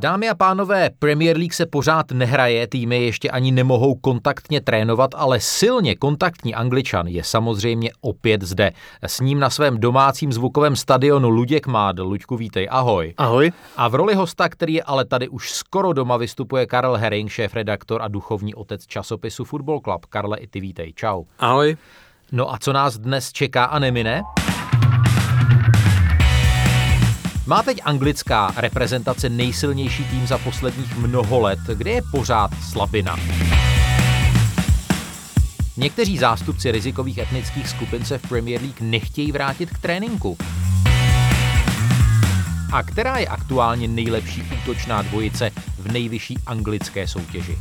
Dámy a pánové, Premier League se pořád nehraje, týmy ještě ani nemohou kontaktně trénovat, ale silně kontaktní angličan je samozřejmě opět zde. S ním na svém domácím zvukovém stadionu Luděk Mád. Luďku, vítej, ahoj. Ahoj. A v roli hosta, který je ale tady už skoro doma, vystupuje Karel Herring, šéf-redaktor a duchovní otec časopisu Football Club. Karle, i ty vítej, čau. Ahoj. No a co nás dnes čeká a nemine? Má teď anglická reprezentace nejsilnější tým za posledních mnoho let, kde je pořád slabina. Někteří zástupci rizikových etnických skupin se v Premier League nechtějí vrátit k tréninku. A která je aktuálně nejlepší útočná dvojice v nejvyšší anglické soutěži?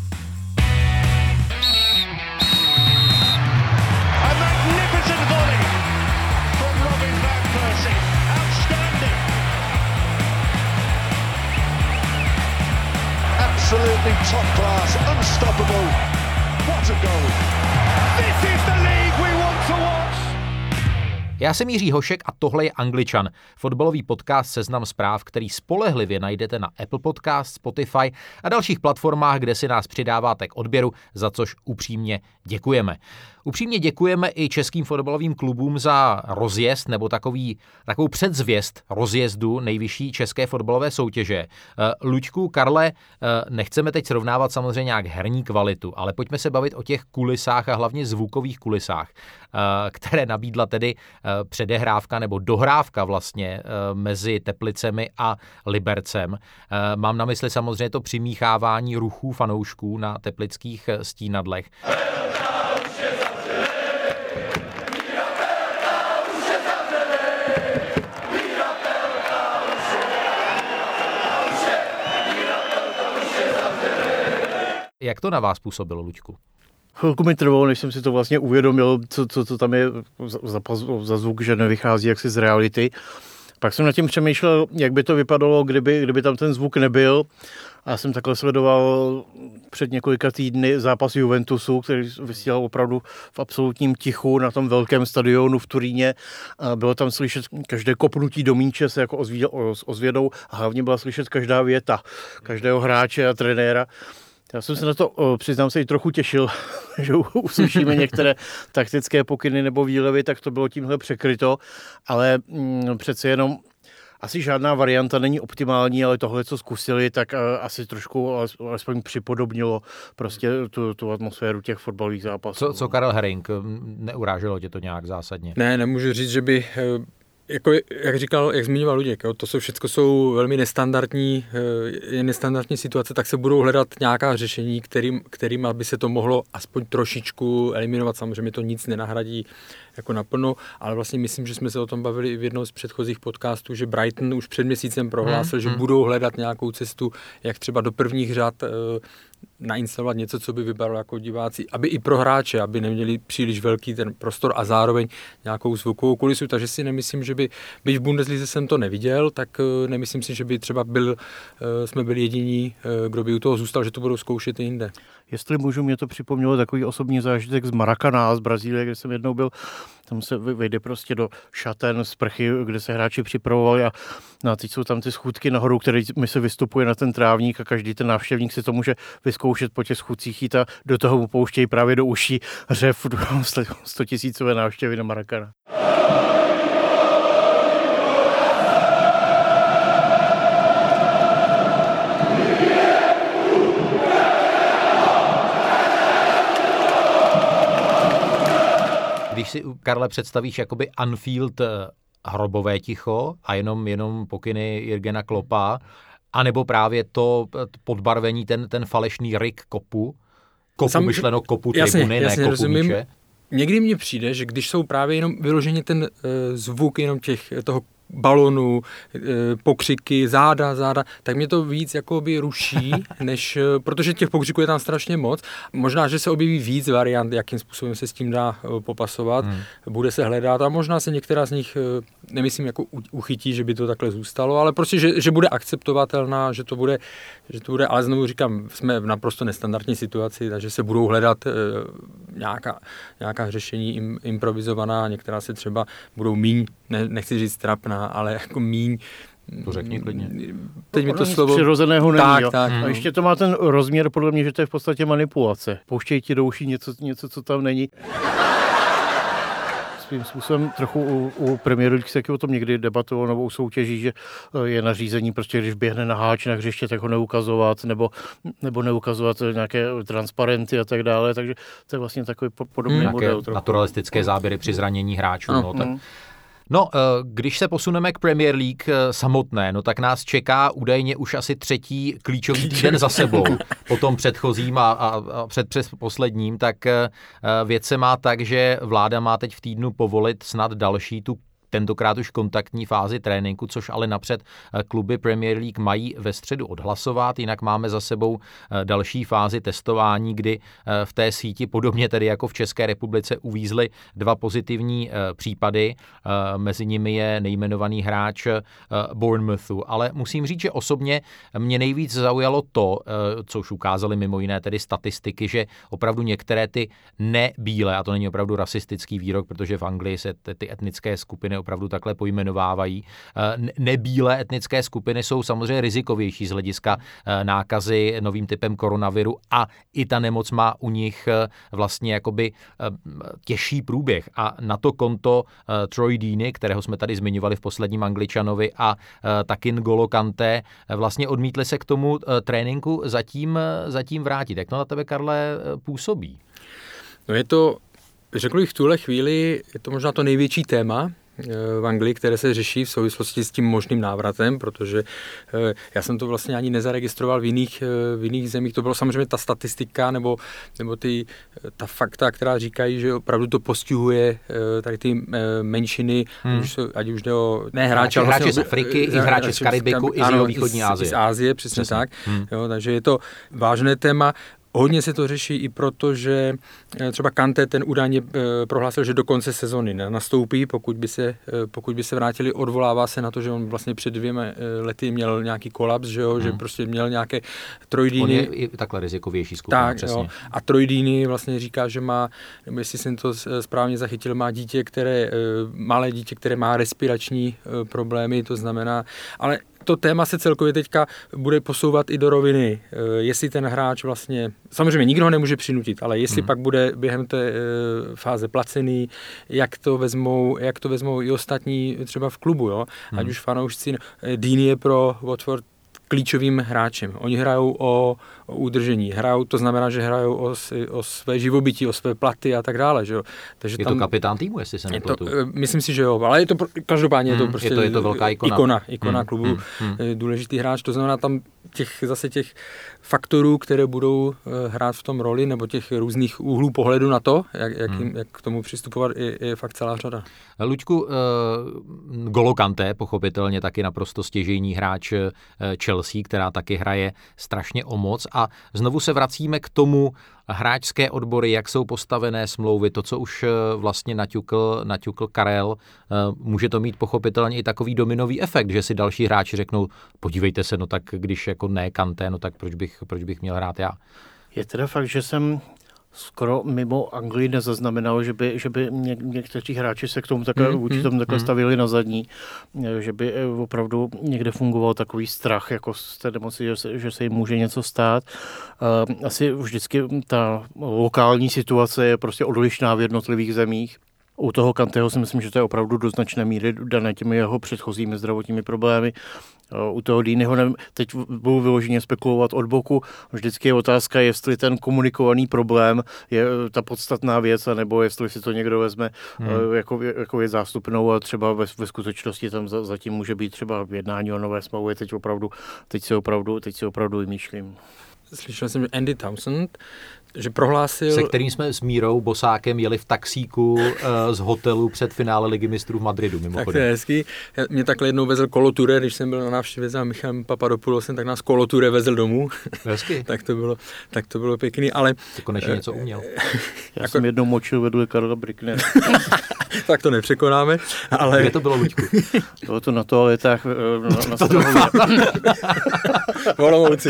Absolutely top class, unstoppable. What a goal! This is the league we want to watch. Já jsem Jiří Hošek a tohle je Angličan, fotbalový podcast Seznam zpráv, který spolehlivě najdete na Apple Podcast, Spotify a dalších platformách, kde si nás přidáváte k odběru, za což upřímně děkujeme. Upřímně děkujeme i českým fotbalovým klubům za rozjezd nebo takový, takovou předzvěst rozjezdu nejvyšší české fotbalové soutěže. Eh, Luďku, Karle, eh, nechceme teď srovnávat samozřejmě nějak herní kvalitu, ale pojďme se bavit o těch kulisách a hlavně zvukových kulisách, eh, které nabídla tedy předehrávka nebo dohrávka vlastně mezi Teplicemi a Libercem. Mám na mysli samozřejmě to přimíchávání ruchů fanoušků na teplických stínadlech. Jak to na vás působilo, Luďku? Chvilku mi trvalo, než jsem si to vlastně uvědomil, co, co, co tam je za, za, zvuk, že nevychází jaksi z reality. Pak jsem nad tím přemýšlel, jak by to vypadalo, kdyby, kdyby tam ten zvuk nebyl. A já jsem takhle sledoval před několika týdny zápas Juventusu, který vysílal opravdu v absolutním tichu na tom velkém stadionu v Turíně. Bylo tam slyšet každé kopnutí do míče se jako ozvědou a hlavně byla slyšet každá věta každého hráče a trenéra. Já jsem se na to, přiznám se, i trochu těšil, že uslyšíme některé taktické pokyny nebo výlevy, tak to bylo tímhle překryto, ale mm, přece jenom asi žádná varianta není optimální, ale tohle, co zkusili, tak uh, asi trošku alespoň připodobnilo prostě tu, tu atmosféru těch fotbalových zápasů. Co, co Karel Herring? Neuráželo tě to nějak zásadně? Ne, nemůžu říct, že by eh, jako, jak říkal, jak zmiňoval Luděk, jo, to jsou všechno jsou velmi nestandardní, eh, je nestandardní situace, tak se budou hledat nějaká řešení, kterým, kterým by se to mohlo aspoň trošičku eliminovat. Samozřejmě to nic nenahradí jako naplno, ale vlastně myslím, že jsme se o tom bavili i v jednom z předchozích podcastů, že Brighton už před měsícem prohlásil, hmm, že hmm. budou hledat nějakou cestu, jak třeba do prvních řad eh, nainstalovat něco, co by vypadalo jako diváci, aby i pro hráče, aby neměli příliš velký ten prostor a zároveň nějakou zvukovou kulisu, takže si nemyslím, že by, byť v Bundeslize jsem to neviděl, tak eh, nemyslím si, že by třeba byl, eh, jsme byli jediní, kdo by u toho zůstal, že to budou zkoušet i jinde. Jestli můžu, mě to připomnělo takový osobní zážitek z Maracana, z Brazílie, kde jsem jednou byl. Tam se vejde prostě do šaten, sprchy, kde se hráči připravovali a, no a teď jsou tam ty schůdky nahoru, které mi se vystupuje na ten trávník a každý ten návštěvník si to může vyzkoušet po těch schůdcích jít a do toho mu pouštějí právě do uší řev 100 tisícové návštěvy na Maracana. Když si, Karle, představíš jakoby Anfield eh, hrobové ticho a jenom, jenom pokyny Jirgena Klopa, anebo právě to eh, podbarvení, ten, ten falešný rik kopu, kopu Sam, myšleno kopu tribuny, jasně, ne kopu rozumím. míče. Někdy mně přijde, že když jsou právě jenom vyloženě ten uh, zvuk jenom těch, toho balonů, eh, pokřiky, záda, záda, tak mě to víc jakoby ruší, než, eh, protože těch pokřiků je tam strašně moc. Možná, že se objeví víc variant, jakým způsobem se s tím dá eh, popasovat, hmm. bude se hledat a možná se některá z nich, nemyslím jako uchytí, že by to takhle zůstalo, ale prostě, že, že bude akceptovatelná, že to bude, že to bude, ale znovu říkám, jsme v naprosto nestandardní situaci, takže se budou hledat nějaká, nějaká řešení im, improvizovaná, některá se třeba budou míň, ne, nechci říct trapná, ale jako míň To řekni klidně. Teď mi to slovo... Přirozeného není, tak, jo. tak. A ještě to má ten rozměr, podle mě, že to je v podstatě manipulace. Pouštějí ti do uší něco, něco, co tam není svým způsobem trochu u, u premiéru League se o tom někdy debatoval nebo u soutěží, že eh, je nařízení prostě, když běhne na háč na hřiště, tak ho neukazovat, nebo, nebo neukazovat nějaké transparenty a tak dále, takže to je vlastně takový podobný hmm. model. Trochu. naturalistické záběry při zranění hráčů. No, no, tak, hmm. No, eh, když se posuneme k Premier League eh, samotné, no tak nás čeká údajně už asi třetí klíčový týden za sebou. Po tom předchozím a, a, a před, před posledním, tak eh, věc se má tak, že vláda má teď v týdnu povolit snad další tu tentokrát už kontaktní fázi tréninku, což ale napřed eh, kluby Premier League mají ve středu odhlasovat, jinak máme za sebou eh, další fázi testování, kdy eh, v té síti, podobně tedy jako v České republice, uvízly dva pozitivní případy, mezi nimi je nejmenovaný hráč Bournemouthu, ale musím říct, že osobně mě nejvíc zaujalo to, což ukázali mimo jiné tedy statistiky, že opravdu některé ty nebílé, a to není opravdu rasistický výrok, protože v Anglii se ty etnické skupiny opravdu takhle pojmenovávají. Eh, nebílé etnické skupiny jsou samozřejmě rizikovější z hlediska eh, nákazy novým typem koronaviru a i ta nemoc má u nich eh, vlastně jakoby těžší průběh. A na to konto Troy Deeney, kterého jsme tady zmiňovali v posledním Angličanovi a taky N'Golo Kante vlastně odmítli se k tomu tréninku zatím, zatím vrátit. Jak to na tebe, Karle, působí? No je to, řekl bych v tuhle chvíli, je to možná to největší téma, v Anglii, které se řeší v souvislosti s tím možným návratem, protože eh, já jsem to vlastně ani nezaregistroval v jiných, eh, v jiných zemích. To bylo samozřejmě ta statistika nebo, nebo ty, eh, ta fakta, která říkají, že opravdu to postihuje tady ty menšiny, hmm. ať už jde o ne hráče, ale vlastně, z Afriky, i hráče z Karibiku, i z východní Asie. Z Ázie, přesně, přesně. tak. Hmm. Jo, takže je to vážné téma. Hodně se to řeší i proto, že eh, třeba Kante ten údajně eh, prohlásil, že do konce sezony nastoupí, pokud by, se, eh, pokud by se vrátili, odvolává se na to, že on vlastně před dvěma lety měl nějaký kolaps, že, jo, hmm. že prostě měl nějaké trojdýny. On je i takhle rizikovější skupina, tak, přesně. Jo. A trojdýny vlastně říká, že má, nebo jestli jsem to správně zachytil, má dítě, které, malé dítě, které má respirační problémy, to znamená, ale to téma se celkově teďka bude posouvat i do roviny, eh, jestli ten hráč vlastně, samozřejmě nikdo ho nemůže přinutit, ale jestli hmm. pak bude během té eh, fáze placený, jak to vezmou, jak to vezmou i ostatní třeba v klubu, jo? Hmm. ať už fanoušci, eh, Dean je pro Watford klíčovým hráčem. Oni hrajou o udržení, hrajou, to znamená, že hrajou o, o své živobytí, o své platy a tak dále. Že jo? Takže je tam, to kapitán týmu, jestli se nepletu. To, myslím si, že jo, ale je to každopádně hmm, je to prostě je to, je to velká ikona. ikona, ikona hmm, klubu, hmm, hmm. důležitý hráč, to znamená tam těch, zase těch faktorů, které budou eh, hrát v tom roli, nebo těch různých úhlů pohledu na to, jak, jak, hmm. jak k tomu přistupovat, je, je fakt celá řada. Luďku, uh, Golo Kante, pochopitelně taky naprosto stěžejní hráč Chelsea, která taky hraje strašně o moc a znovu se vracíme k tomu, hráčské odbory, jak jsou postavené smlouvy, to, co už vlastně naťukl, naťukl Karel, může to mít pochopitelně i takový dominový efekt, že si další hráči řeknou, podívejte se, no tak když jako ne Kanté, no tak proč bych, proč bych měl hrát já? Je teda fakt, že jsem skoro mimo Anglii nezaznamenal, že by, že by ně, někteří hráči se k tomu takhle, mm, vůči tomu takhle mm. stavili na zadní, že by eh, opravdu někde fungoval takový strach jako z té nemoci, že se, že se jim může něco stát. Eh, asi vždycky ta lokální situace je prostě odlišná v jednotlivých zemích. U toho Kanteho si myslím, že to je opravdu do značné míry dané těmi jeho předchozími zdravotními problémy. U toho Dýnyho nevím, teď budu vyloženě spekulovat od boku. Vždycky je otázka, jestli ten komunikovaný problém je ta podstatná věc, nebo jestli si to někdo vezme hmm. Eh, jako, jako je zástupnou a třeba ve, ve skutečnosti tam zatím může být třeba jednání o nové smlouvě. Teď opravdu, teď si opravdu, teď si opravdu vymýšlím. Slyšel jsem, že Andy Townsend že prohlásil... Se kterým jsme s Mírou Bosákem jeli v taxíku uh, z hotelu před finále Ligy mistrů v Madridu, mimochodem. Tak to je hezký. Mě takhle jednou vezl koloture, když jsem byl na návštěvě za Michalem Papadopoulosem, tak nás koloture vezl domů. Hezky. tak, to bylo, tak to bylo pěkný, ale... To konečně něco uměl. Já jako... jsem jednou močil vedle Karla Brickner. tak to nepřekonáme, ale... Kde to bylo, Luďku? bylo to na toaletách eh, na, na to Olomouci.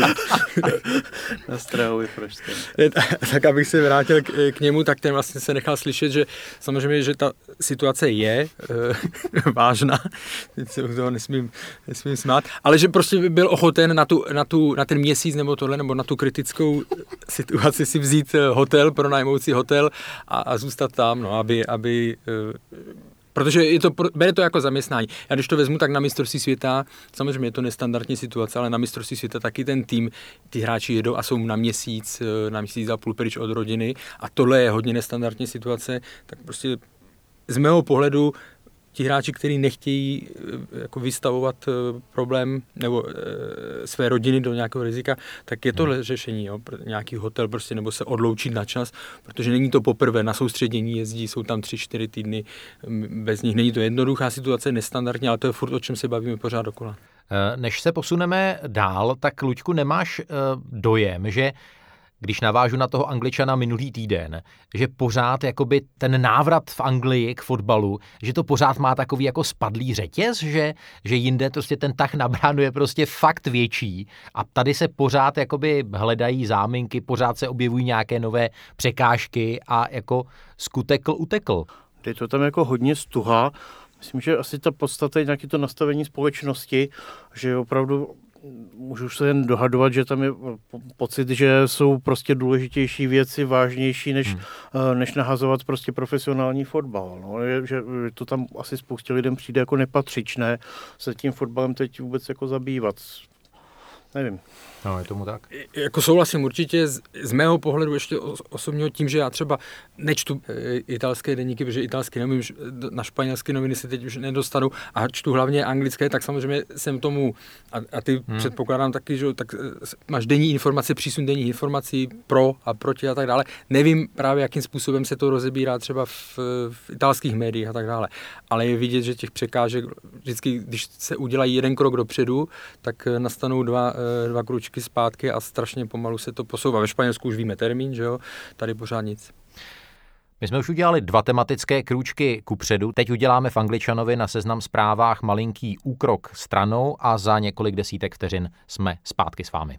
na Strahově Pražské. Tak abych se vrátil k, k němu, tak ten vlastně se nechal slyšet, že samozřejmě, že ta situace je e, vážná, teď se toho nesmím, nesmím smát, ale že prostě byl ochoten na, tu, na, tu, na ten měsíc nebo tohle, nebo na tu kritickou situaci si vzít eh, hotel, pronajmoucí hotel a, a zůstat tam, no, aby, aby e, Protože je to, bere to jako zaměstnání. Já když to vezmu, tak na mistrovství světa, samozřejmě je to nestandardní situace, ale na mistrovství světa taky ten tým, ty hráči jedou a jsou na měsíc, eh, na měsíc a půl pryč od rodiny a tohle je hodně nestandardní situace, tak prostě z mého pohledu ti hráči, kteří nechtějí eh, jako vystavovat eh, problém nebo e, své rodiny do nějakého rizika, tak je tohle hmm. řešení, jo? nějaký hotel prostě nebo se odloučit na čas, protože není to poprvé, na soustředění jezdí, jsou tam tři, čtyři týdny bez nich. Není to jednoduchá situace, nestandardní, ale to je furt, o čem se bavíme pořád dokola. Než se posuneme dál, tak Luďku, nemáš dojem, že když navážu na toho Angličana minulý týden, že pořád jakoby ten návrat v Anglii k fotbalu, že to pořád má takový jako spadlý řetěz, že, že jinde prostě ten tah na bránu je prostě fakt větší a tady se pořád jakoby hledají záminky, pořád se objevují nějaké nové překážky a jako skutekl utekl. Je to tam jako hodně stuha, Myslím, že asi ta podstata je nějaké to nastavení společnosti, že opravdu můžu se jen dohadovat, že tam je pocit, že jsou prostě důležitější věci, vážnější, než, hmm. Eh, než nahazovat prostě profesionální fotbal. No, je, že to tam asi spoustě lidem přijde jako nepatřičné se tím fotbalem teď vůbec jako zabývat. Nevím. No, je tomu tak. Jako souhlasím určitě z, z mého pohledu ještě osobního tím, že já třeba nečtu e, italské deníky, protože italsky nevím, na španělské noviny se teď už nedostanu a čtu hlavně anglické, tak samozřejmě jsem tomu, a, a ty hmm. předpokládám taky, že tak e, máš denní informace, přísun denní informací pro a proti a tak dále. Nevím právě, jakým způsobem se to rozebírá třeba v, v italských médiích a tak dále, ale je vidět, že těch překážek vždycky, když se udělají jeden krok dopředu, tak e, nastanou dva, dva kručky kručky zpátky a strašně pomalu se to posouvá. Ve Španělsku už víme termín, že jo, tady pořád nic. My jsme už udělali dva tematické krůčky kupředu. Teď uděláme v Angličanovi na seznam zprávách malinký úkrok stranou a za několik desítek vteřin jsme zpátky s vámi.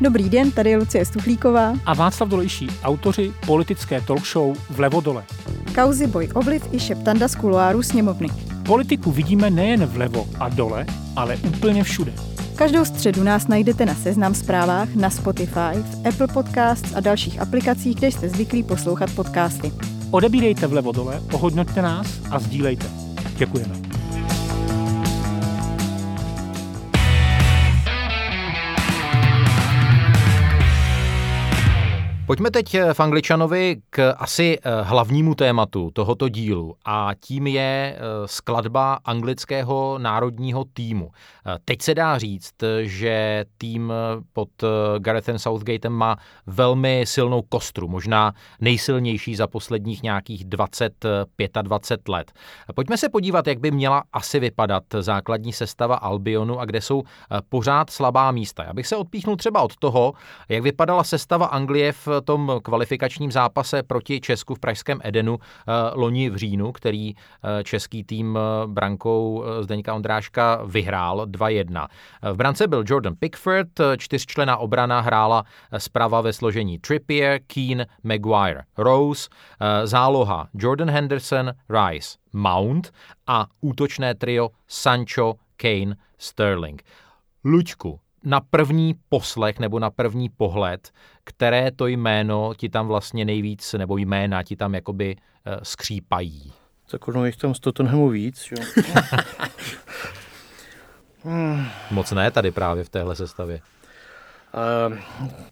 Dobrý den, tady je Lucie Stuchlíková a Václav Dolejší, autoři politické talk show Vlevo dole. Kauzy Boj Obliv i šeptanda z kuloáru sněmovny. Politiku vidíme nejen vlevo a dole, ale úplně všude. Každou středu nás najdete na Seznam zprávách, na Spotify, v Apple Podcasts a dalších aplikacích, kde jste zvyklí poslouchat podcasty. Odebírejte vlevo dole, ohodnoťte nás a sdílejte. Děkujeme. Pojďme teď eh, v Angličanovi k asi eh, hlavnímu tématu tohoto dílu a tím je eh, skladba anglického národního týmu. Teď se dá říct, že tým pod Garethem Southgatem má velmi silnou kostru, možná nejsilnější za posledních nějakých 20-25 let. Pojďme se podívat, jak by měla asi vypadat základní sestava Albionu a kde jsou pořád slabá místa. Já bych se odpíchnul třeba od toho, jak vypadala sestava Anglie v tom kvalifikačním zápase proti Česku v pražském Edenu eh, loni v říjnu, který eh, český tým eh, brankou Zdeňka Ondráška vyhrál 2-1. V brance byl Jordan Pickford, čtyřčlená obrana hrála zprava ve složení Trippier, Keane, Maguire, Rose, záloha Jordan Henderson, Rice, Mount a útočné trio Sancho, Kane, Sterling. Luďku, na první poslech nebo na první pohled, které to jméno ti tam vlastně nejvíc, nebo jména ti tam jakoby uh, skřípají? Tak ono jich tam z Tottenhamu víc, jo. Moc ne tady právě v téhle sestavě. Uh,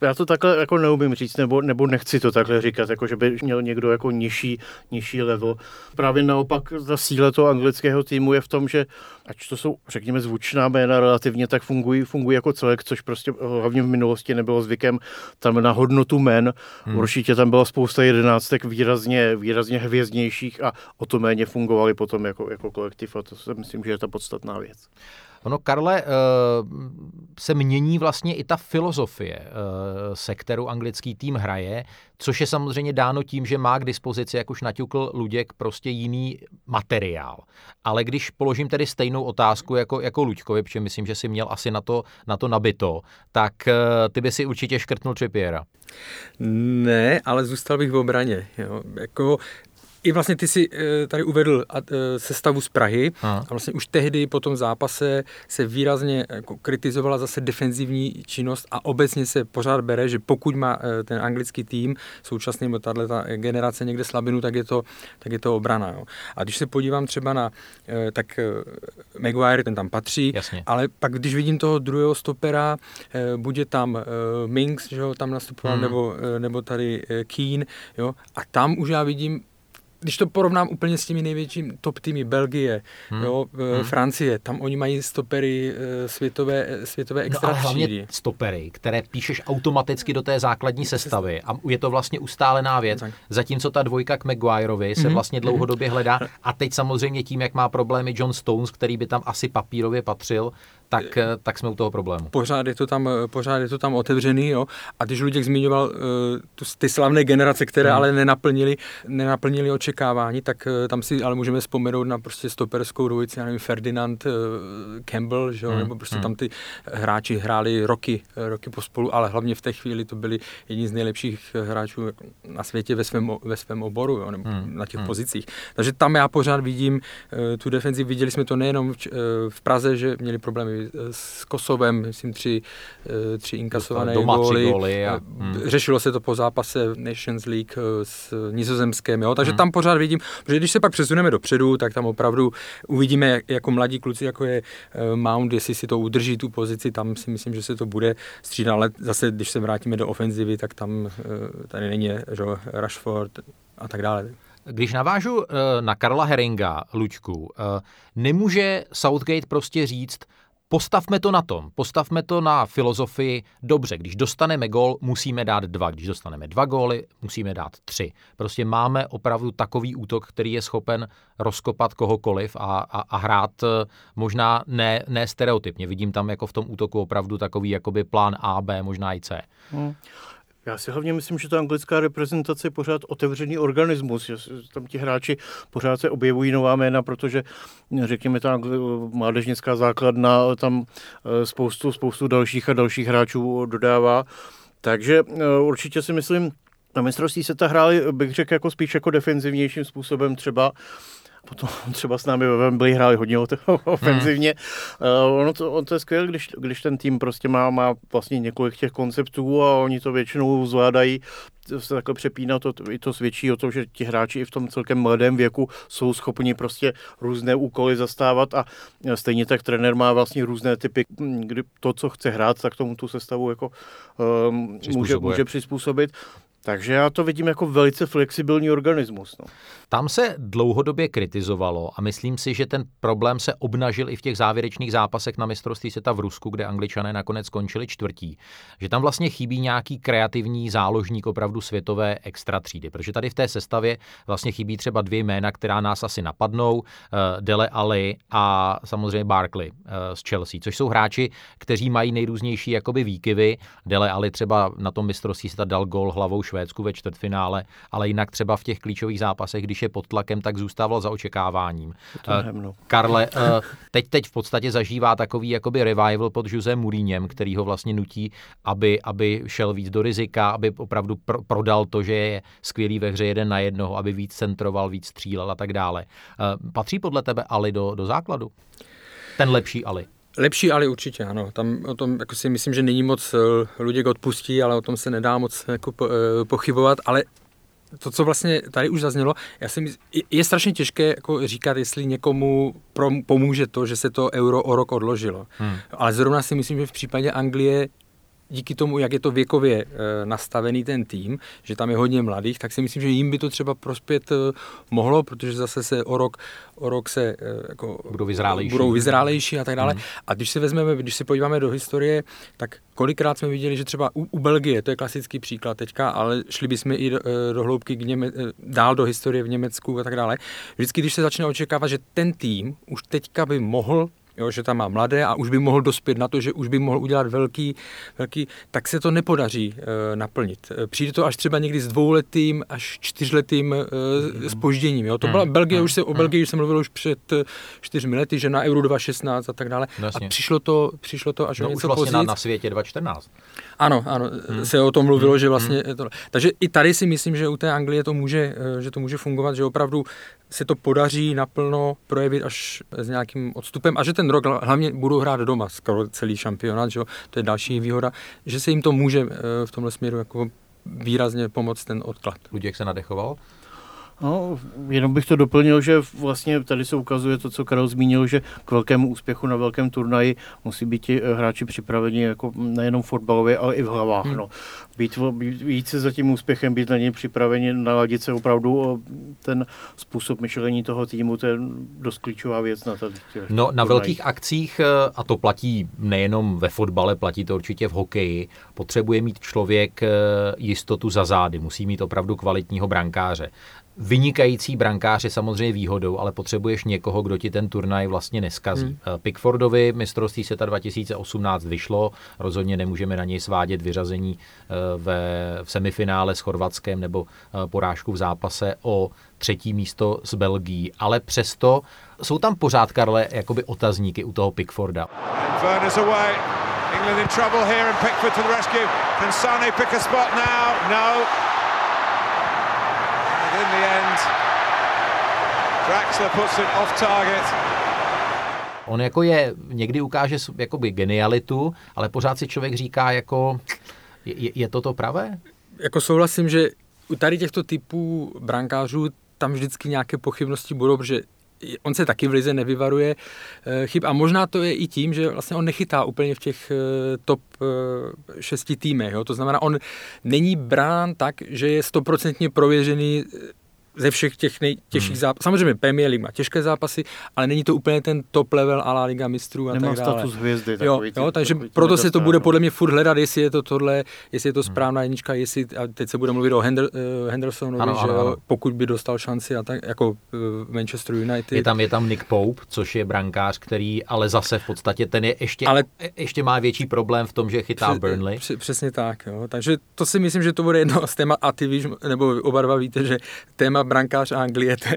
já to takhle jako neumím říct, nebo, nebo nechci to takhle říkat, jako že by měl někdo jako nižší, nižší level. Právě naopak ta síla toho anglického týmu je v tom, že ať to jsou, řekněme, zvučná jména relativně, tak fungují, fungují jako celek, což prostě hlavně v minulosti nebylo zvykem. Tam na hodnotu men hmm. určitě tam byla spousta jedenáctek výrazně, výrazně hvězdnějších a o to méně fungovali potom jako, jako kolektiv a to si myslím, že je ta podstatná věc. Ono, Karle, eh, se mění vlastně i ta filozofie, eh, se kterou anglický tým hraje, což je samozřejmě dáno tím, že má k dispozici, jak už naťukl Luděk, prostě jiný materiál. Ale když položím tedy stejnou otázku jako, jako Luďkovi, protože myslím, že si měl asi na to, na to nabito, tak ty by si určitě škrtnul Trippiera. Ne, ale zůstal bych v obraně. Jo. Jako, i vlastně ty si eh, tady uvedl eh, sestavu z Prahy a vlastně už tehdy po tom zápase se výrazně jako kritizovala zase defenzivní činnost a obecně se pořád bere, že pokud má eh, ten anglický tým současný nebo tahle ta generace někde slabinu, tak je to, tak je to obrana. Jo. A když se podívám třeba na, tak Maguire, ten tam patří, Jasně. ale pak když vidím toho druhého stopera, bude tam Minks, že ho tam nastupoval, hmm. nebo, nebo tady Keen, jo, a tam už já vidím když to porovnám úplně s těmi největšími top týmy Belgie, hmm. jo, hmm. Francie, tam oni mají stopery eh, světové, eh, světové extra no, hlavně stopery, které píšeš automaticky do té základní sestavy a je to vlastně ustálená věc, tak. zatímco ta dvojka k Maguireovi se hmm. vlastně dlouhodobě hledá a teď samozřejmě tím, jak má problémy John Stones, který by tam asi papírově patřil, tak, eh, tak jsme u toho problému. Pořád je to tam, eh, pořád je to tam otevřený, jo. A když Luděk zmiňoval uh, tu, ty slavné generace, které hmm. ale nenaplnili, nenaplnili očekávání, tak uh, tam si ale můžeme vzpomenout na prostě stoperskou dvojici, já nevím, Ferdinand uh, Campbell, že jo, hmm. nebo prostě hmm. tam ty hráči hráli roky, roky pospolu, ale hlavně v té chvíli to byli jedni z nejlepších hráčů na světě ve svém, ve svém oboru, jo, nebo hmm. na těch hmm. pozicích. Takže tam já pořád vidím uh, tu defenzi, viděli jsme to nejenom v, uh, v Praze, že měli problémy s Kosovem, myslím tři, eh, tři inkasované góly. góly a, hmm. Řešilo se to po zápase Nations League eh, s Nizozemském, jo? takže hmm. tam pořád vidím, že když se pak přesuneme dopředu, tak tam opravdu uvidíme jako mladí kluci, jako je eh, Mount, jestli si to udrží tu pozici, tam si myslím, že se to bude střídat, ale zase, když se vrátíme do ofenzivy, tak tam tady není že, Rashford a tak dále. Když navážu na Karla Heringa, Luďku, nemůže Southgate prostě říct, Postavme to na tom, postavme to na filozofii, dobře, když dostaneme gól, musíme dát dva, když dostaneme dva góly, musíme dát tři. Prostě máme opravdu takový útok, který je schopen rozkopat kohokoliv a, a, a hrát eh, možná ne, ne stereotypně. Vidím tam jako v tom útoku opravdu takový jakoby plán A, B, možná i C. Hmm. Já si hlavně myslím, že ta anglická reprezentace je pořád otevřený organismus, že tam ti hráči pořád se objevují nová jména, protože řekněme ta mládežnická základna tam eh, spoustu, spoustu dalších a dalších hráčů dodává. Takže eh, určitě si myslím, na mistrovství se ta hráli, bych řekl, jako spíš jako defenzivnějším způsobem třeba potom třeba s námi ve Wembley hráli hodně ofenzivně. Hmm. Uh, ono, to, ono to je skvělé, když, když ten tým prostě má, má vlastně několik těch konceptů a oni to většinou zvládají se takhle přepínat, to, i to svědčí o tom, že ti hráči i v tom celkem mladém věku jsou schopni prostě různé úkoly zastávat a stejně tak trenér má vlastně různé typy, kdy to, co chce hrát, tak tomu tu sestavu jako um, může, může přizpůsobit. Takže já to vidím jako velice flexibilní organismus. No. Tam se dlouhodobě kritizovalo a myslím si, že ten problém se obnažil i v těch závěrečných zápasech na mistrovství světa v Rusku, kde angličané nakonec skončili čtvrtí. Že tam vlastně chybí nějaký kreativní záložník opravdu světové extra třídy, protože tady v té sestavě vlastně chybí třeba dvě jména, která nás asi napadnou, eh, Dele Ali a samozřejmě Barkley eh, z Chelsea, což jsou hráči, kteří mají nejrůznější jakoby výkyvy. Dele Ali třeba na tom mistrovství světa dal gol hlavou Švédsku ve čtvrtfinále, ale jinak třeba v těch klíčových zápasech, když je pod tlakem, tak zůstával za očekáváním. No. Karle, eh, teď, teď v podstatě zažívá takový jakoby revival pod Jose Mourinhem, který ho vlastně nutí, aby, aby šel víc do rizika, aby opravdu pro, prodal to, že je skvělý ve hře jeden na jednoho, aby víc centroval, víc střílel a tak dále. Eh, patří podle tebe Ali do, do základu? Ten lepší Ali. Lepší Ali určitě, ano. Tam o tom jako si myslím, že není moc eh, lidí odpustí, ale o tom se nedá moc jako eh, pochybovat, ale to, co vlastně tady už zaznělo, já si myslím, je strašně těžké jako říkat, jestli někomu pomůže to, že se to euro o rok odložilo. Hmm. Ale zrovna si myslím, že v případě Anglie díky tomu, jak je to věkově e, nastavený ten tým, že tam je hodně mladých, tak si myslím, že jim by to třeba prospět e, mohlo, protože zase se o rok, o rok se e, jako, budou vyzrálejší. budou vyzrálejší a tak dále. Mm. A když se vezmeme, když se podíváme do historie, tak kolikrát jsme viděli, že třeba u, u Belgie, to je klasický příklad teďka, ale šli bychom i do, do hloubky k Něme, dál do historie v Německu a tak dále. Vždycky, když se začne očekávat, že ten tým už teďka by mohl jo, že tam má mladé a už by mohl dospět na to, že už by mohl udělat velký, velký tak se to nepodaří e, naplnit. Přijde to až třeba někdy s dvouletým až čtyřletým e, spožděním. Jo. To byla Belgie, už se o Belgii už se mluvilo už před čtyřmi lety, že na Euro 2016 a tak dále. No, a přišlo to, přišlo to až no, něco už vlastně na, na světě 2014. Ano, ano, hmm. se o tom mluvilo, hmm. že vlastně hmm. to. Takže i tady si myslím, že u té Anglie to může, že to může fungovat, že opravdu se to podaří naplno projevit až s nějakým odstupem a že ten rok hlavně budou hrát doma skoro celý šampionát, že jo? to je další výhoda, že se jim to může v tomhle směru jako výrazně pomoct ten odklad. Luděk se nadechoval? No, jenom bych to doplnil, že vlastně tady se ukazuje to, co Karel zmínil, že k velkému úspěchu na velkém turnaji musí být ti eh, hráči připraveni jako nejenom fotbalově, ale i v hlavách. Hmm. No. Být, být, být se za tím úspěchem, být na něj připraveni, naladit se opravdu ten způsob myšlení toho týmu, to je dost klíčová věc na to. No, na velkých akcích, eh, a to platí nejenom ve fotbale, platí to určitě v hokeji, potřebuje mít člověk eh, jistotu za zády, musí mít opravdu kvalitního brankáře vynikající brankář je samozřejmě výhodou, ale potřebuješ někoho, kdo ti ten turnaj vlastně neskazí. Hmm. Eh, Pickfordovi mistrovství světa 2018 vyšlo, rozhodně nemůžeme na něj svádět vyřazení eh, ve, v semifinále s Chorvatskem nebo eh, porážku v zápase o třetí místo s Belgií, ale přesto jsou tam pořád, Karle, jakoby otazníky u toho Pickforda. England in trouble here and Pickford to the rescue. Can Sane pick a spot now? No in the end, Draxler puts it off target. On jako je, někdy ukáže jakoby genialitu, ale pořád si člověk říká jako, je, je to to pravé? Jako souhlasím, že u tady těchto typů brankářů tam vždycky nějaké pochybnosti budou, protože on se taky v lize nevyvaruje eh, chyb a možná to je i tím, že vlastně on nechytá úplně v těch eh, top eh, šesti týmech. Jo? To znamená, on není brán tak, že je stoprocentně prověřený ze všech těch nejtěžších hmm. zápasů. Samozřejmě Premier League má těžké zápasy, ale není to úplně ten top level a La Liga mistrů a Nemá tak dále. status hvězdy. Jo, ty, jo, takže proto se to bude podle mě furt hledat, jestli je to tohle, jestli je to hmm. správná jednička, jestli, a teď se bude mluvit o Hender, uh, Hendersonovi, ano, že ano, ano. pokud by dostal šanci a tak, jako uh, Manchester United. Je tam, je tam Nick Pope, což je brankář, který ale zase v podstatě ten je ještě, ale, ještě má větší problém v tom, že chytá přes, Burnley. Přes, přesně tak, jo. takže to si myslím, že to bude jedno z téma a ty víš, nebo oba dva víte, že téma brankář Anglie, to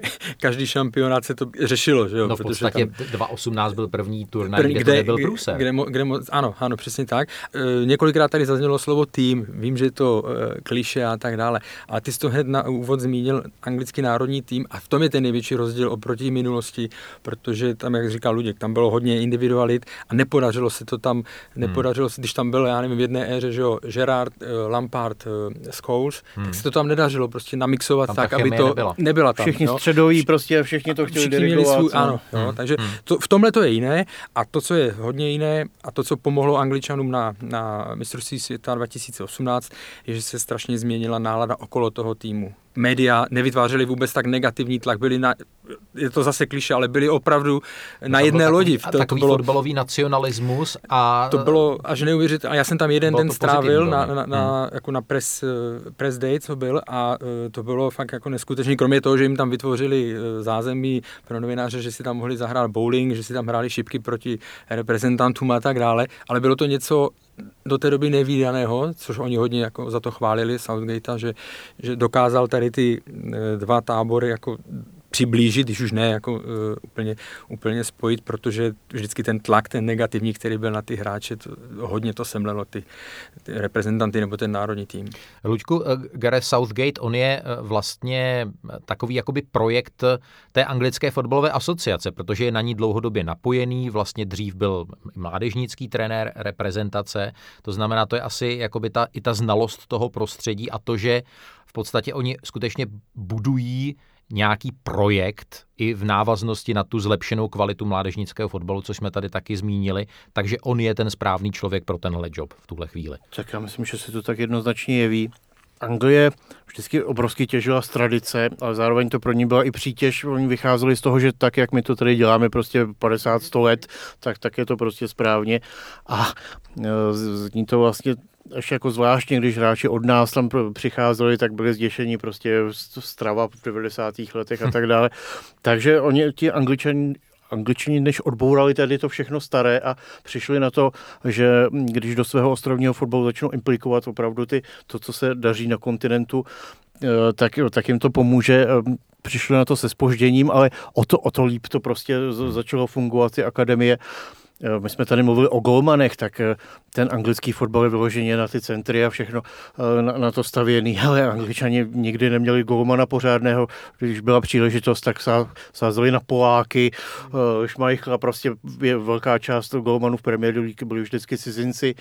každý šampionát se to řešilo, že jo? No v podstatě tam, 2018 byl první turnaj, první, kde, kde to nebyl průser. Kde, kde, kde, ano, ano, přesně tak. E, několikrát tady zaznělo slovo tým, vím, že je to e, kliše a tak dále, ale ty jsi to hned na úvod zmínil anglický národní tým a v tom je ten největší rozdíl oproti minulosti, protože tam, jak říkal Luděk, tam bylo hodně individualit a nepodařilo se to tam, nepodařilo hmm. se, když tam byl, já nevím, v jedné éře, že jo, Gerard, e, Lampard, e, Scholes, hmm. tak se to tam nedařilo prostě namixovat tam tak, aby to nebyla. nebyla tam. Všichni jo. středoví prostě, všichni to chtěli všichni dirigovat. Měli svůj, ano, jo, hmm. takže hmm. to, v tomhle to je jiné a to, co je hodně jiné a to, co pomohlo Angličanům na, na mistrovství světa 2018, je, že se strašně změnila nálada okolo toho týmu média nevytvářely vůbec tak negativní tlak, byli na, je to zase kliše, ale byli opravdu na jedné takový, lodi. To, takový to bylo, fotbalový nacionalismus a... To bylo až neuvěřitelné. A já jsem tam jeden den strávil na, na, na, hmm. jako na press, press day, co byl a e, to bylo fakt jako neskutečné. Kromě toho, že jim tam vytvořili e, zázemí pro novináře, že si tam mohli zahrát bowling, že si tam hráli šipky proti reprezentantům a tak dále, ale bylo to něco do té doby nevýdaného, což oni hodně jako za to chválili Southgate, že, že dokázal tady ty eh, dva tábory jako přiblížit, když už ne jako uh, úplně, úplně spojit, protože vždycky ten tlak, ten negativní, který byl na ty hráče, to, hodně to semlelo ty, ty reprezentanty nebo ten národní tým. Luďku, eh, Gareth Southgate, on je eh, vlastně takový jakoby projekt té anglické fotbalové asociace, protože je na ní dlouhodobě napojený, vlastně dřív byl mládežnický trenér reprezentace, to znamená, to je asi jakoby ta, i ta znalost toho prostředí a to, že v podstatě oni skutečně budují nějaký projekt i v návaznosti na tu zlepšenou kvalitu mládežnického fotbalu, což jsme tady taky zmínili, takže on je ten správný člověk pro tenhle job v tuhle chvíli. Tak já myslím, že se to tak jednoznačně jeví. Anglie vždycky obrovsky těžila z tradice, ale zároveň to pro ní byla i přítěž. Oni vycházeli z toho, že tak, jak my to tady děláme prostě 50-100 let, tak, tak je to prostě správně. A e, zní to vlastně ještě jako zvláštně, když hráči od nás tam přicházeli, tak byli zděšení prostě strava v 90. letech a tak dále. Takže oni, ti angličani, Angličani než odbourali tady to všechno staré a přišli na to, že když do svého ostrovního fotbalu začnou implikovat opravdu ty, to, co se daří na kontinentu, eh, tak, tak jim to pomůže eh, přišli na to se spožděním, ale o to, o to líp to prostě začalo fungovat, ty akademie. Eh, my jsme tady mluvili o golmanech, tak eh, ten anglický fotbal je vyloženě na ty centry a všechno eh, na, na to stavěný, ale angličani nikdy neměli golmana pořádného, když byla příležitost, tak sázeli na Poláky, Šmajchla, prostě je velká část golmanů v Premier League byli vždycky cizinci,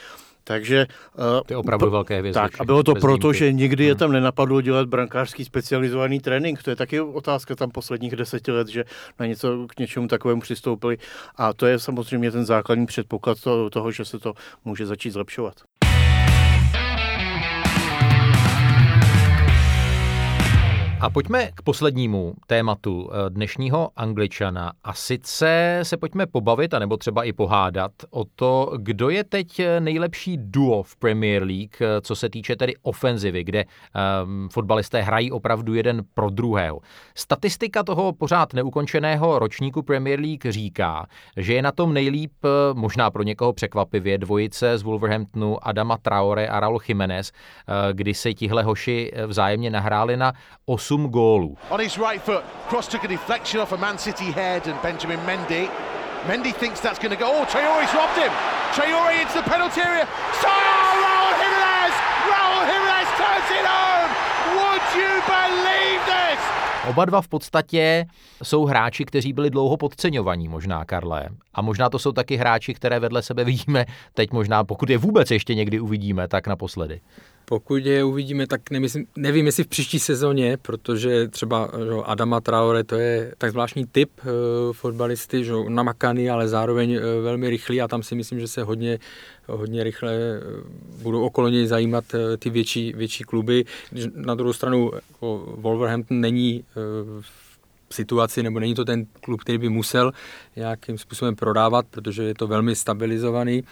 takže... Uh, Ty opravdu velké hvězdy. Tak, a bylo to proto, že nikdy je hmm. tam nenapadlo dělat brankářský specializovaný trénink. To je taky otázka tam posledních deseti let, že na něco k něčemu takovému přistoupili. A to je samozřejmě ten základní předpoklad toho, toho že se to může začít zlepšovat. A pojďme k poslednímu tématu eh, dnešního Angličana. A sice se pojďme pobavit, anebo třeba i pohádat o to, kdo je teď nejlepší duo v Premier League, eh, co se týče tedy ofenzivy, kde um, fotbalisté hrají opravdu jeden pro druhého. Statistika toho pořád neukončeného ročníku Premier League říká, že je na tom nejlíp, eh, možná pro někoho překvapivě, dvojice z Wolverhamptonu Adama Traore a Raul Jiménez, kdy se tihle hoši vzájemně nahráli na 8 8 gólů. On his right foot, cross took a deflection off a Man City head and Benjamin Mendy. Mendy thinks that's going to go. Oh, Traore's robbed him. Traore into the penalty area. So, Raul Jimenez! Raul Jimenez turns it home! Would you believe this? Oba dva v podstatě jsou hráči, kteří byli dlouho podceňovaní, možná Karle. A možná to jsou taky hráči, které vedle sebe vidíme teď možná, pokud je vůbec ještě někdy uvidíme, tak naposledy. Pokud je uvidíme, tak nemyslím, nevím, jestli v příští sezóně, protože třeba že Adama Traore, to je tak zvláštní typ uh, fotbalisty, že namakaný, ale zároveň uh, velmi rychlý a tam si myslím, že se hodně, hodně rychle uh, budou okolo něj zajímat uh, ty větší, větší kluby. Na druhou stranu jako Wolverhampton není uh, situaci, nebo není to ten klub, který by musel nějakým způsobem prodávat, protože je to velmi stabilizovaný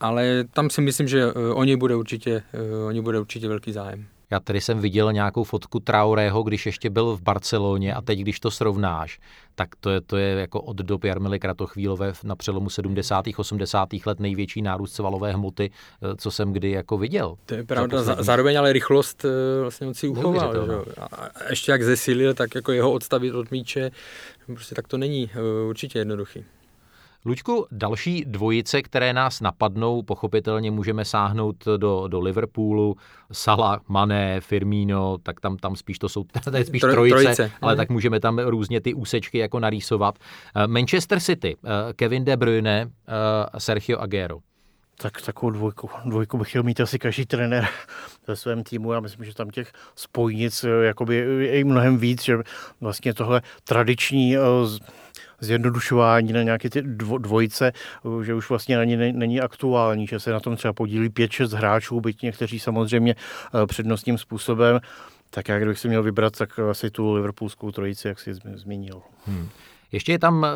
ale tam si myslím, že eh, oni bude určitě, eh, oni bude určitě velký zájem. Já tady jsem viděl nějakou fotku Traorého, když ještě byl v Barceloně a teď, když to srovnáš, tak to je, to je jako od dob Jarmily Kratochvílové na přelomu 70. 80. let největší nárůst svalové hmoty, eh, co jsem kdy jako viděl. To je pravda, zároveň ale rychlost vlastně on si uchoval. A ještě jak zesilil, tak jako jeho odstavit od míče, prostě tak to není určitě jednoduchý. Luďku, další dvojice, které nás napadnou, pochopitelně můžeme sáhnout do, do Liverpoolu, Sala, Mané, Firmino, tak tam, tam spíš to jsou to je spíš trojice, trojice, ale mm. tak můžeme tam různě ty úsečky jako narýsovat. Eh, Manchester City, eh, Kevin De Bruyne, eh, Sergio Aguero. Tak takovou dvojku, dvojku bych chtěl mít asi každý trenér ve svém týmu. Já myslím, že tam těch spojnic jakoby je mnohem víc, že vlastně tohle tradiční zjednodušování na nějaké ty dvojice, že už vlastně ani není aktuální, že se na tom třeba podílí 5-6 hráčů, byť někteří samozřejmě eh, přednostním způsobem. Tak já kdybych si měl vybrat, tak asi tu liverpoolskou trojici, jak jsi zmínil. Hmm. Ještě je tam, eh,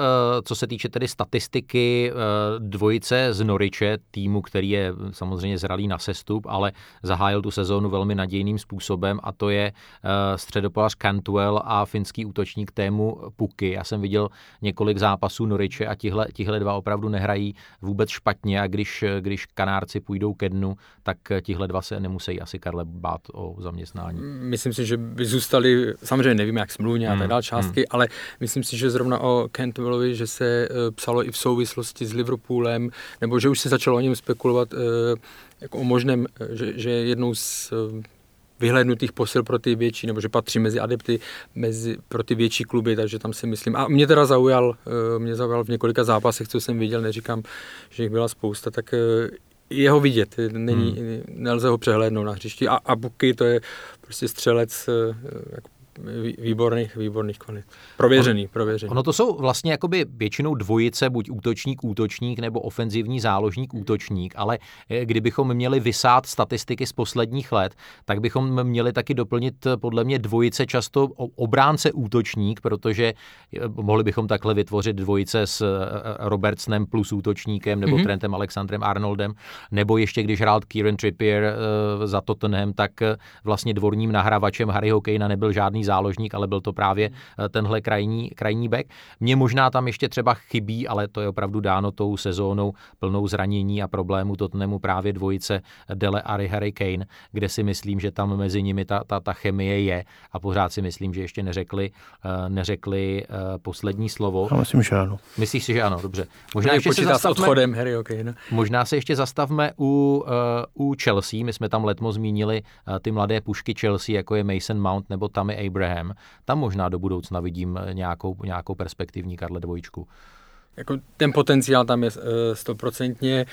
co se týče tedy statistiky, eh, dvojice z Noriče, týmu, který je samozřejmě zralý na sestup, ale zahájil tu sezónu velmi nadějným způsobem a to je eh, středopolař Cantwell a finský útočník tému Puky. Já jsem viděl několik zápasů Noriče a tihle, tihle dva opravdu nehrají vůbec špatně a když, když Kanárci půjdou ke dnu, tak tihle dva se nemusí asi Karle bát o zaměstnání. Myslím si, že by zůstali, samozřejmě nevím, jak smluvně a tak hmm, dále částky, hmm. ale myslím si, že zrovna o Cantwellovi, že se eh, psalo i v souvislosti s Liverpoolem, nebo že už se začalo o něm spekulovat eh, jako o možném, eh, že, že jednou z vyhlednutých posil pro ty větší, nebo že patří mezi adepty mezi, pro ty větší kluby, takže tam si myslím. A mě teda zaujal, mě zaujal v několika zápasech, co jsem viděl, neříkám, že jich byla spousta, tak jeho vidět, není, hmm. nelze ho přehlédnout na hřišti. A, a Buky to je prostě střelec jako výborných, výborných kvalit. Prověřený, prověřený. Ono to jsou vlastně jakoby většinou dvojice, buď útočník, útočník, nebo ofenzivní záložník, útočník, ale eh, kdybychom měli vysát statistiky z posledních let, tak bychom měli taky doplnit eh, podle mě dvojice často obránce, útočník, protože eh, mohli bychom takhle vytvořit dvojice s Robertsonem plus útočníkem, nebo mm-hmm. Trentem Alexandrem Arnoldem, nebo ještě když hrál Kieran Trippier za Tottenham, tak vlastně dvorním nahrávačem Harryho Kanea nebyl žádný záložník, ale byl to právě eh, tenhle krajní, krajní back. Mně možná tam ještě třeba chybí, ale to je opravdu dáno tou sezónou plnou zranění a problémů Tottenhamu právě dvojice Dele a Harry Kane, kde si myslím, že tam mezi nimi ta, ta, ta chemie je a pořád si myslím, že ještě neřekli, neřekli poslední slovo. Já myslím, že ano. Myslíš si, že ano, dobře. Možná ještě se zastavme, s odchodem Harry Kane. Možná se ještě zastavme u, u Chelsea. My jsme tam letmo zmínili ty mladé pušky Chelsea, jako je Mason Mount nebo Tammy Abraham. Tam možná do budoucna vidím nějakou, nějakou perspektivní Karle dvojičku. Jako ten potenciál tam je eh, stoprocentně.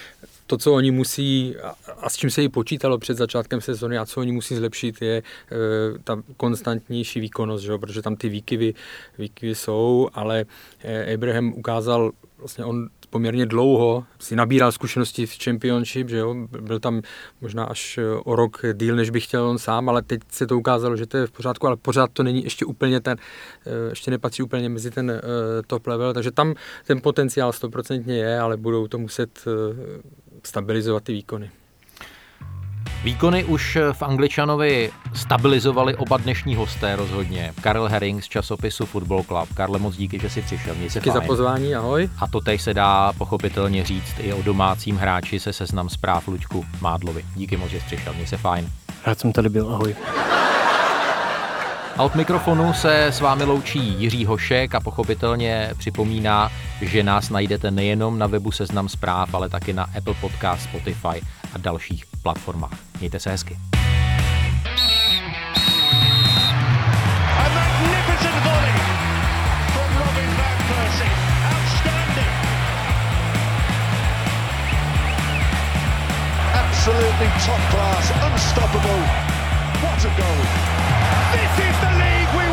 To, co oni musí a s čím se i počítalo před začátkem sezóny a co oni musí zlepšit, je ta konstantnější výkonnost, že? protože tam ty výkyvy, výkyvy jsou, ale Abraham ukázal, vlastně on poměrně dlouho si nabíral zkušenosti v Championship, že jo? byl tam možná až eh, o rok díl, než bych chtěl on sám, ale teď se to ukázalo, že to je v pořádku, ale pořád to není ještě úplně ten, eh, ještě nepatří úplně mezi ten eh, top level, takže tam ten potenciál stoprocentně je, ale budou to muset stabilizovat ty výkony. Výkony už v Angličanovi stabilizovali oba dnešní hosté rozhodně. Karel Herring z časopisu Football Club. Karle, moc díky, že jsi přišel. Měj se díky fajn. za pozvání, ahoj. A to teď se dá pochopitelně říct i o domácím hráči se seznam zpráv Luďku Mádlovi. Díky moc, že jsi přišel. Měj se fajn. Rád jsem tady byl, ahoj. A od mikrofonu se s vámi loučí Jiří Hošek a pochopitelně připomíná, že nás najdete nejenom na webu Seznam zpráv, ale taky na Apple Podcast, Spotify a dalších platformách. Mějte se hezky. Absolutely top class, unstoppable. What a goal! This is the league we